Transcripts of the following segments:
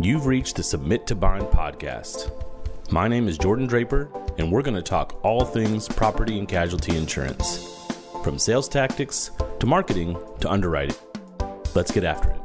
You've reached the Submit to Bind podcast. My name is Jordan Draper, and we're going to talk all things property and casualty insurance, from sales tactics to marketing to underwriting. Let's get after it.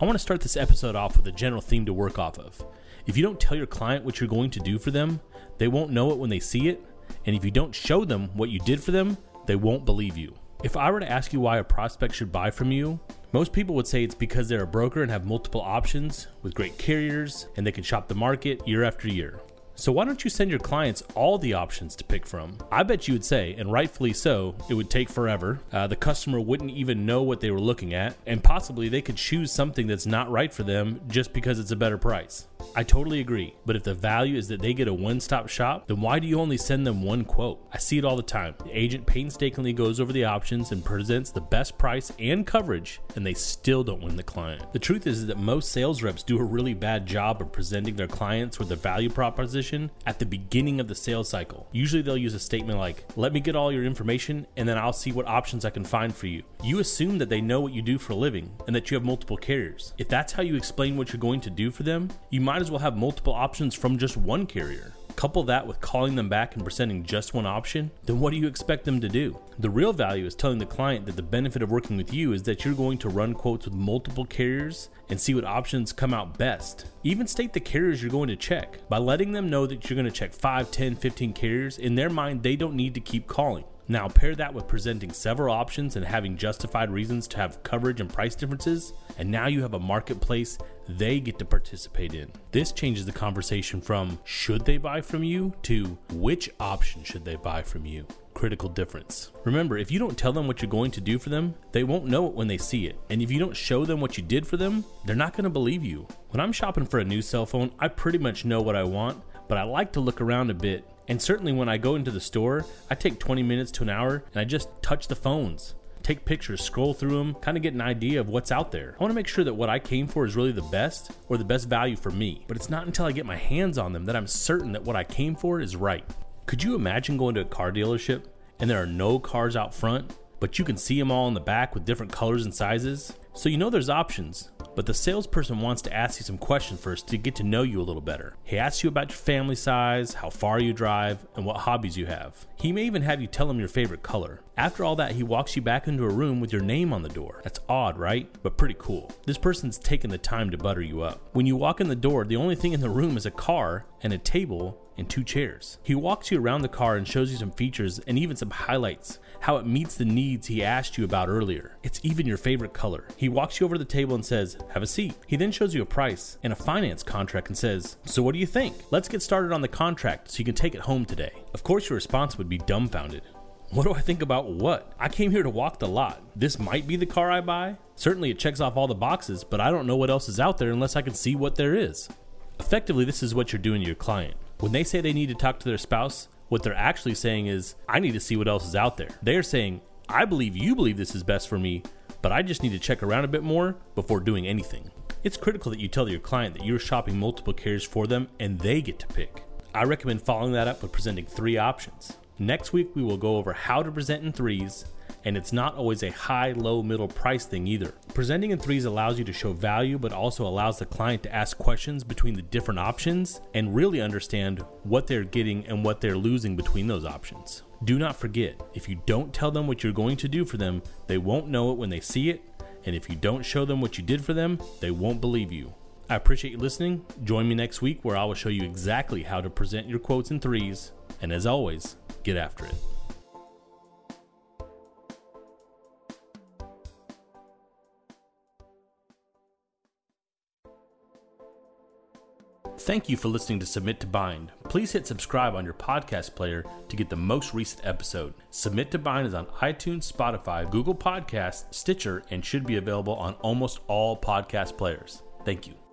I want to start this episode off with a general theme to work off of. If you don't tell your client what you're going to do for them, they won't know it when they see it, and if you don't show them what you did for them, they won't believe you. If I were to ask you why a prospect should buy from you, most people would say it's because they're a broker and have multiple options with great carriers and they can shop the market year after year. So why don't you send your clients all the options to pick from? I bet you would say, and rightfully so, it would take forever. Uh, the customer wouldn't even know what they were looking at, and possibly they could choose something that's not right for them just because it's a better price. I totally agree, but if the value is that they get a one stop shop, then why do you only send them one quote? I see it all the time. The agent painstakingly goes over the options and presents the best price and coverage, and they still don't win the client. The truth is that most sales reps do a really bad job of presenting their clients with the value proposition at the beginning of the sales cycle. Usually they'll use a statement like, Let me get all your information, and then I'll see what options I can find for you. You assume that they know what you do for a living and that you have multiple carriers. If that's how you explain what you're going to do for them, you might as well have multiple options from just one carrier. Couple that with calling them back and presenting just one option, then what do you expect them to do? The real value is telling the client that the benefit of working with you is that you're going to run quotes with multiple carriers and see what options come out best. Even state the carriers you're going to check. By letting them know that you're going to check 5, 10, 15 carriers, in their mind, they don't need to keep calling. Now, pair that with presenting several options and having justified reasons to have coverage and price differences, and now you have a marketplace they get to participate in. This changes the conversation from should they buy from you to which option should they buy from you. Critical difference. Remember, if you don't tell them what you're going to do for them, they won't know it when they see it. And if you don't show them what you did for them, they're not going to believe you. When I'm shopping for a new cell phone, I pretty much know what I want, but I like to look around a bit and certainly when I go into the store, I take 20 minutes to an hour and I just touch the phones, take pictures, scroll through them, kind of get an idea of what's out there. I want to make sure that what I came for is really the best or the best value for me. But it's not until I get my hands on them that I'm certain that what I came for is right. Could you imagine going to a car dealership and there are no cars out front, but you can see them all in the back with different colors and sizes? So you know there's options, but the salesperson wants to ask you some questions first to get to know you a little better. He asks you about your family size, how far you drive, and what hobbies you have. He may even have you tell him your favorite color. After all that, he walks you back into a room with your name on the door. That's odd, right? But pretty cool. This person's taken the time to butter you up. When you walk in the door, the only thing in the room is a car and a table and two chairs. He walks you around the car and shows you some features and even some highlights, how it meets the needs he asked you about earlier. It's even your favorite color. He walks you over to the table and says, Have a seat. He then shows you a price and a finance contract and says, So what do you think? Let's get started on the contract so you can take it home today. Of course, your response would be dumbfounded. What do I think about what? I came here to walk the lot. This might be the car I buy. Certainly, it checks off all the boxes, but I don't know what else is out there unless I can see what there is. Effectively, this is what you're doing to your client. When they say they need to talk to their spouse, what they're actually saying is, I need to see what else is out there. They're saying, I believe you believe this is best for me, but I just need to check around a bit more before doing anything. It's critical that you tell your client that you're shopping multiple carriers for them and they get to pick. I recommend following that up with presenting three options. Next week, we will go over how to present in threes, and it's not always a high, low, middle price thing either. Presenting in threes allows you to show value, but also allows the client to ask questions between the different options and really understand what they're getting and what they're losing between those options. Do not forget, if you don't tell them what you're going to do for them, they won't know it when they see it, and if you don't show them what you did for them, they won't believe you. I appreciate you listening. Join me next week where I will show you exactly how to present your quotes in threes, and as always, get after it. Thank you for listening to Submit to Bind. Please hit subscribe on your podcast player to get the most recent episode. Submit to Bind is on iTunes, Spotify, Google Podcasts, Stitcher, and should be available on almost all podcast players. Thank you.